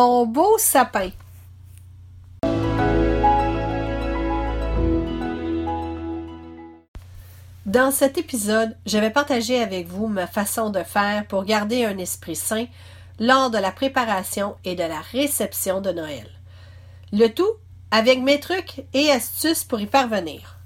Mon beau sapin. Dans cet épisode, je vais partager avec vous ma façon de faire pour garder un esprit sain lors de la préparation et de la réception de Noël. Le tout avec mes trucs et astuces pour y parvenir.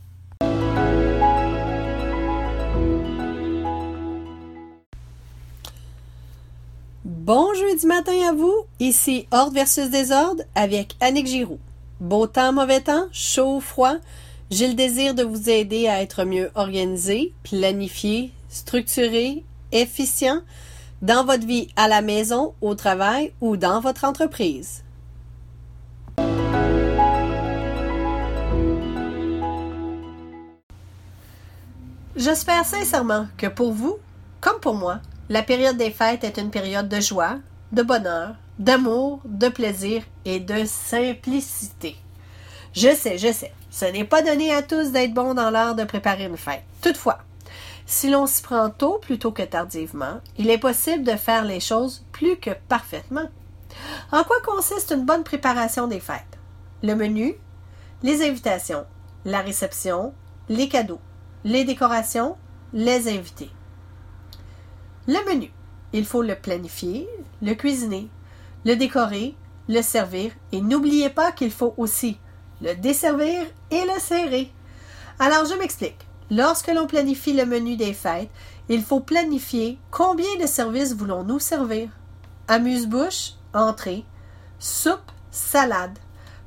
Bon jeudi matin à vous, ici Ordre versus Désordre avec Annick Giroux. Beau temps, mauvais temps, chaud, froid, j'ai le désir de vous aider à être mieux organisé, planifié, structuré, efficient dans votre vie à la maison, au travail ou dans votre entreprise. J'espère sincèrement que pour vous, comme pour moi, la période des fêtes est une période de joie, de bonheur, d'amour, de plaisir et de simplicité. Je sais, je sais, ce n'est pas donné à tous d'être bon dans l'art de préparer une fête. Toutefois, si l'on s'y prend tôt plutôt que tardivement, il est possible de faire les choses plus que parfaitement. En quoi consiste une bonne préparation des fêtes? Le menu, les invitations, la réception, les cadeaux, les décorations, les invités. Le menu. Il faut le planifier, le cuisiner, le décorer, le servir et n'oubliez pas qu'il faut aussi le desservir et le serrer. Alors je m'explique. Lorsque l'on planifie le menu des fêtes, il faut planifier combien de services voulons-nous servir. Amuse-bouche, entrée, soupe, salade,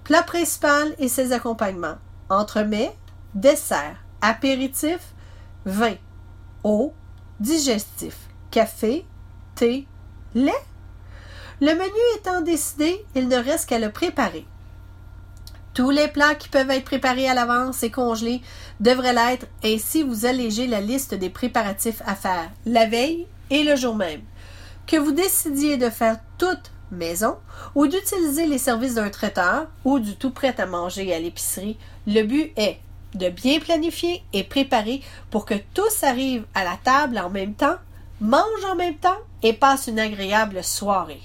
plat principal et ses accompagnements, entremets, dessert, apéritif, vin, eau, digestif, café, thé, lait. Le menu étant décidé, il ne reste qu'à le préparer. Tous les plats qui peuvent être préparés à l'avance et congelés devraient l'être, ainsi vous allégez la liste des préparatifs à faire la veille et le jour même. Que vous décidiez de faire toute maison ou d'utiliser les services d'un traiteur ou du tout prêt à manger à l'épicerie, le but est de bien planifier et préparer pour que tous arrivent à la table en même temps, mangent en même temps et passent une agréable soirée.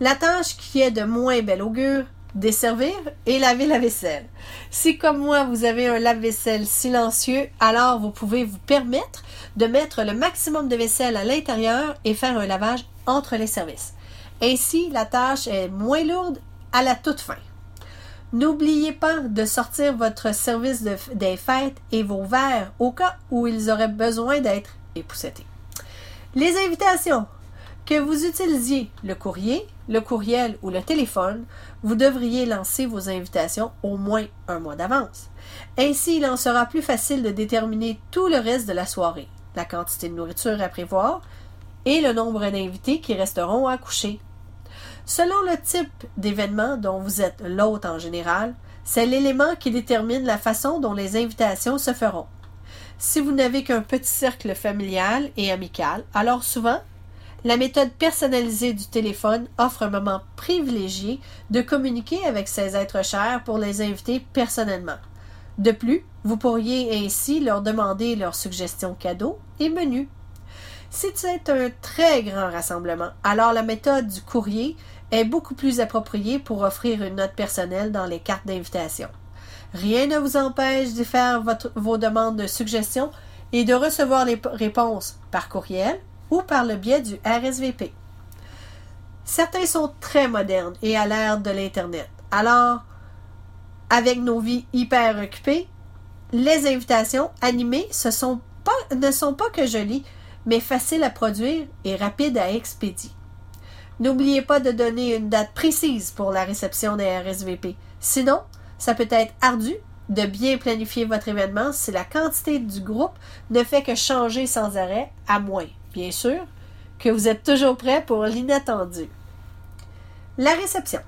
La tâche qui est de moins bel augure, desservir et laver la vaisselle. Si comme moi vous avez un lave-vaisselle silencieux, alors vous pouvez vous permettre de mettre le maximum de vaisselle à l'intérieur et faire un lavage entre les services. Ainsi, la tâche est moins lourde à la toute fin. N'oubliez pas de sortir votre service des fêtes et vos verres au cas où ils auraient besoin d'être époussetés. Les invitations. Que vous utilisiez le courrier, le courriel ou le téléphone, vous devriez lancer vos invitations au moins un mois d'avance. Ainsi, il en sera plus facile de déterminer tout le reste de la soirée, la quantité de nourriture à prévoir et le nombre d'invités qui resteront à coucher. Selon le type d'événement dont vous êtes l'hôte en général, c'est l'élément qui détermine la façon dont les invitations se feront. Si vous n'avez qu'un petit cercle familial et amical, alors souvent, la méthode personnalisée du téléphone offre un moment privilégié de communiquer avec ces êtres chers pour les inviter personnellement. De plus, vous pourriez ainsi leur demander leurs suggestions cadeaux et menus. Si c'est un très grand rassemblement, alors la méthode du courrier est beaucoup plus appropriée pour offrir une note personnelle dans les cartes d'invitation. Rien ne vous empêche de faire vos demandes de suggestions et de recevoir les réponses par courriel ou par le biais du RSVP. Certains sont très modernes et à l'ère de l'Internet. Alors, avec nos vies hyper occupées, les invitations animées ne sont pas que jolies, mais faciles à produire et rapides à expédier. N'oubliez pas de donner une date précise pour la réception des RSVP. Sinon, ça peut être ardu de bien planifier votre événement si la quantité du groupe ne fait que changer sans arrêt, à moins, bien sûr, que vous êtes toujours prêt pour l'inattendu. La réception.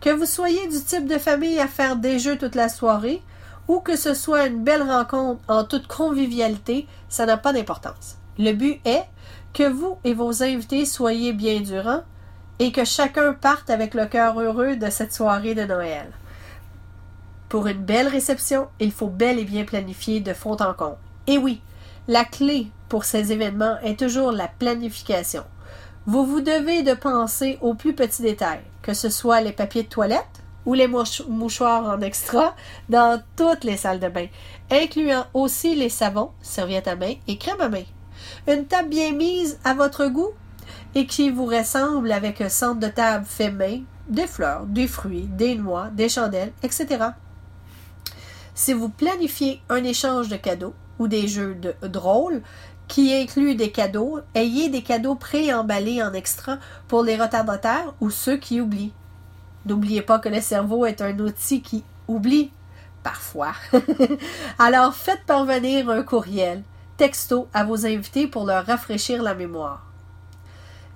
Que vous soyez du type de famille à faire des jeux toute la soirée ou que ce soit une belle rencontre en toute convivialité, ça n'a pas d'importance. Le but est que vous et vos invités soyez bien durant et que chacun parte avec le cœur heureux de cette soirée de Noël. Pour une belle réception, il faut bel et bien planifier de fond en comble. Et oui, la clé pour ces événements est toujours la planification. Vous vous devez de penser aux plus petits détails, que ce soit les papiers de toilette ou les mouchoirs en extra dans toutes les salles de bain, incluant aussi les savons, serviettes à main et crème à main. Une table bien mise à votre goût et qui vous ressemble avec un centre de table fait main, des fleurs, des fruits, des noix, des chandelles, etc. Si vous planifiez un échange de cadeaux ou des jeux de drôles qui incluent des cadeaux, ayez des cadeaux préemballés en extra pour les retardataires ou ceux qui oublient. N'oubliez pas que le cerveau est un outil qui oublie parfois. Alors faites parvenir un courriel, texto à vos invités pour leur rafraîchir la mémoire.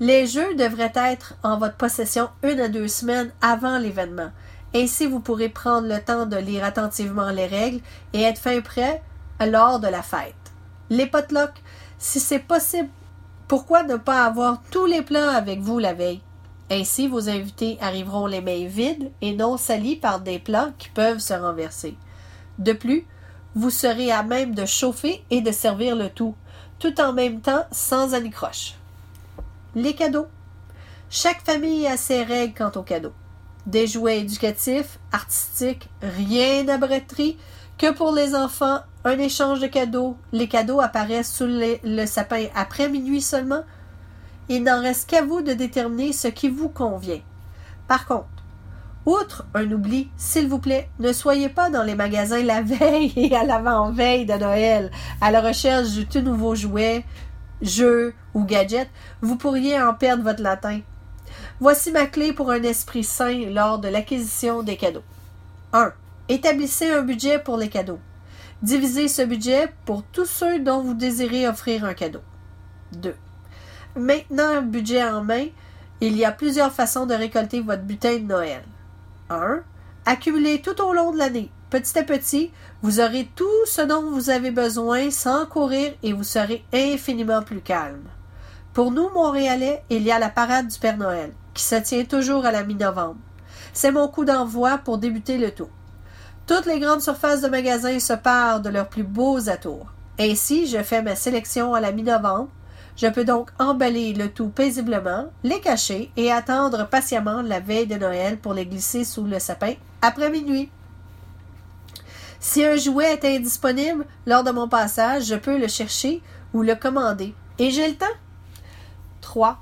Les jeux devraient être en votre possession une à deux semaines avant l'événement. Ainsi, vous pourrez prendre le temps de lire attentivement les règles et être fin prêt lors de la fête. Les potlucks, si c'est possible, pourquoi ne pas avoir tous les plats avec vous la veille? Ainsi, vos invités arriveront les mains vides et non salis par des plats qui peuvent se renverser. De plus, vous serez à même de chauffer et de servir le tout, tout en même temps sans anicroche. Les cadeaux. Chaque famille a ses règles quant aux cadeaux. Des jouets éducatifs, artistiques, rien d'abretterie, que pour les enfants, un échange de cadeaux. Les cadeaux apparaissent sous le sapin après minuit seulement. Il n'en reste qu'à vous de déterminer ce qui vous convient. Par contre, outre un oubli, s'il vous plaît, ne soyez pas dans les magasins la veille et à l'avant-veille de Noël à la recherche du tout nouveau jouet, jeu ou gadget. Vous pourriez en perdre votre latin. Voici ma clé pour un esprit sain lors de l'acquisition des cadeaux. 1. Établissez un budget pour les cadeaux. Divisez ce budget pour tous ceux dont vous désirez offrir un cadeau. 2. Maintenant un budget en main, il y a plusieurs façons de récolter votre butin de Noël. 1. Accumulez tout au long de l'année. Petit à petit, vous aurez tout ce dont vous avez besoin sans courir et vous serez infiniment plus calme. Pour nous, Montréalais, il y a la parade du Père Noël, qui se tient toujours à la mi-novembre. C'est mon coup d'envoi pour débuter le tour. Toutes les grandes surfaces de magasins se parent de leurs plus beaux atours. Ainsi, je fais ma sélection à la mi-novembre je peux donc emballer le tout paisiblement, les cacher et attendre patiemment la veille de Noël pour les glisser sous le sapin après minuit. Si un jouet est indisponible lors de mon passage, je peux le chercher ou le commander. Et j'ai le temps? 3.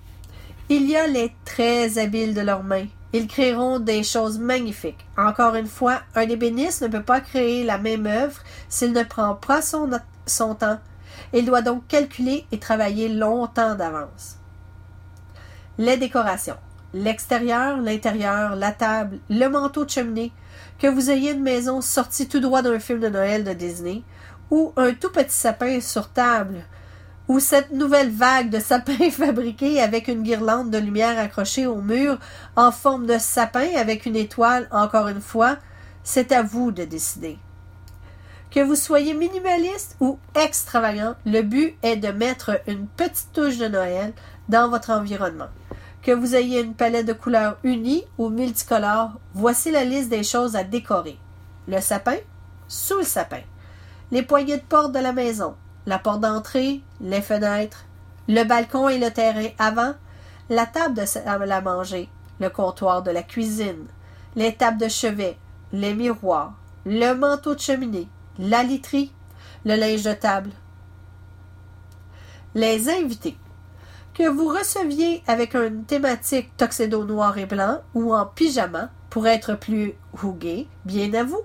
Il y a les très habiles de leurs mains. Ils créeront des choses magnifiques. Encore une fois, un ébéniste ne peut pas créer la même œuvre s'il ne prend pas son, temps il doit donc calculer et travailler longtemps d'avance. Les décorations. L'extérieur, l'intérieur, la table, le manteau de cheminée, que vous ayez une maison sortie tout droit d'un film de Noël de Disney, ou un tout petit sapin sur table, ou cette nouvelle vague de sapins fabriqués avec une guirlande de lumière accrochée au mur en forme de sapin avec une étoile, encore une fois, c'est à vous de décider. Que vous soyez minimaliste ou extravagant, le but est de mettre une petite touche de Noël dans votre environnement. Que vous ayez une palette de couleurs unie ou multicolore, voici la liste des choses à décorer. Le sapin, sous le sapin. Les poignées de porte de la maison, la porte d'entrée, les fenêtres, le balcon et le terrain avant, la table de la manger, le comptoir de la cuisine, les tables de chevet, les miroirs, le manteau de cheminée, la literie, le linge de table. Les invités. Que vous receviez avec une thématique tuxedo noir et blanc ou en pyjama pour être plus rougué, bien à vous.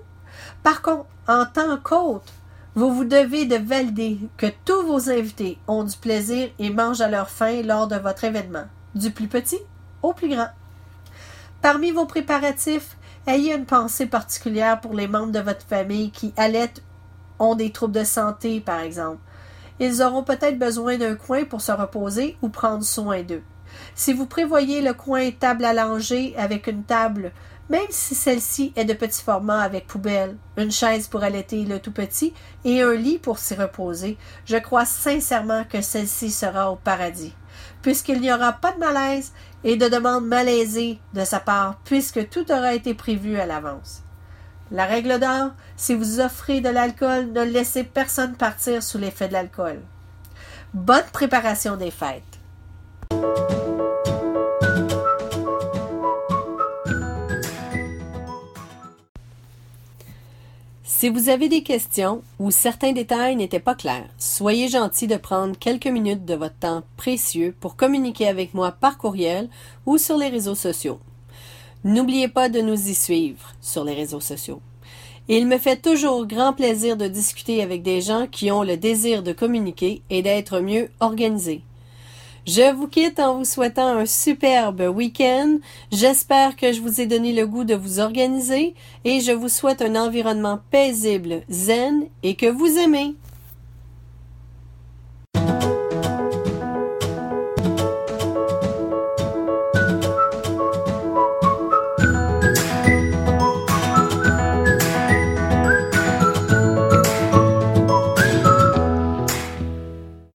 Par contre, en tant qu'hôte, vous vous devez de valider que tous vos invités ont du plaisir et mangent à leur faim lors de votre événement, du plus petit au plus grand. Parmi vos préparatifs, Ayez une pensée particulière pour les membres de votre famille qui allaitent ont des troubles de santé, par exemple. Ils auront peut-être besoin d'un coin pour se reposer ou prendre soin d'eux. Si vous prévoyez le coin table à langer avec une table, même si celle-ci est de petit format avec poubelle, une chaise pour allaiter le tout petit et un lit pour s'y reposer, je crois sincèrement que celle-ci sera au paradis, puisqu'il n'y aura pas de malaise et de demande malaisée de sa part, puisque tout aura été prévu à l'avance. La règle d'or, si vous offrez de l'alcool, ne laissez personne partir sous l'effet de l'alcool. Bonne préparation des fêtes. Si vous avez des questions ou certains détails n'étaient pas clairs, soyez gentil de prendre quelques minutes de votre temps précieux pour communiquer avec moi par courriel ou sur les réseaux sociaux. N'oubliez pas de nous y suivre sur les réseaux sociaux. Il me fait toujours grand plaisir de discuter avec des gens qui ont le désir de communiquer et d'être mieux organisés. Je vous quitte en vous souhaitant un superbe week-end. J'espère que je vous ai donné le goût de vous organiser et je vous souhaite un environnement paisible, zen et que vous aimez.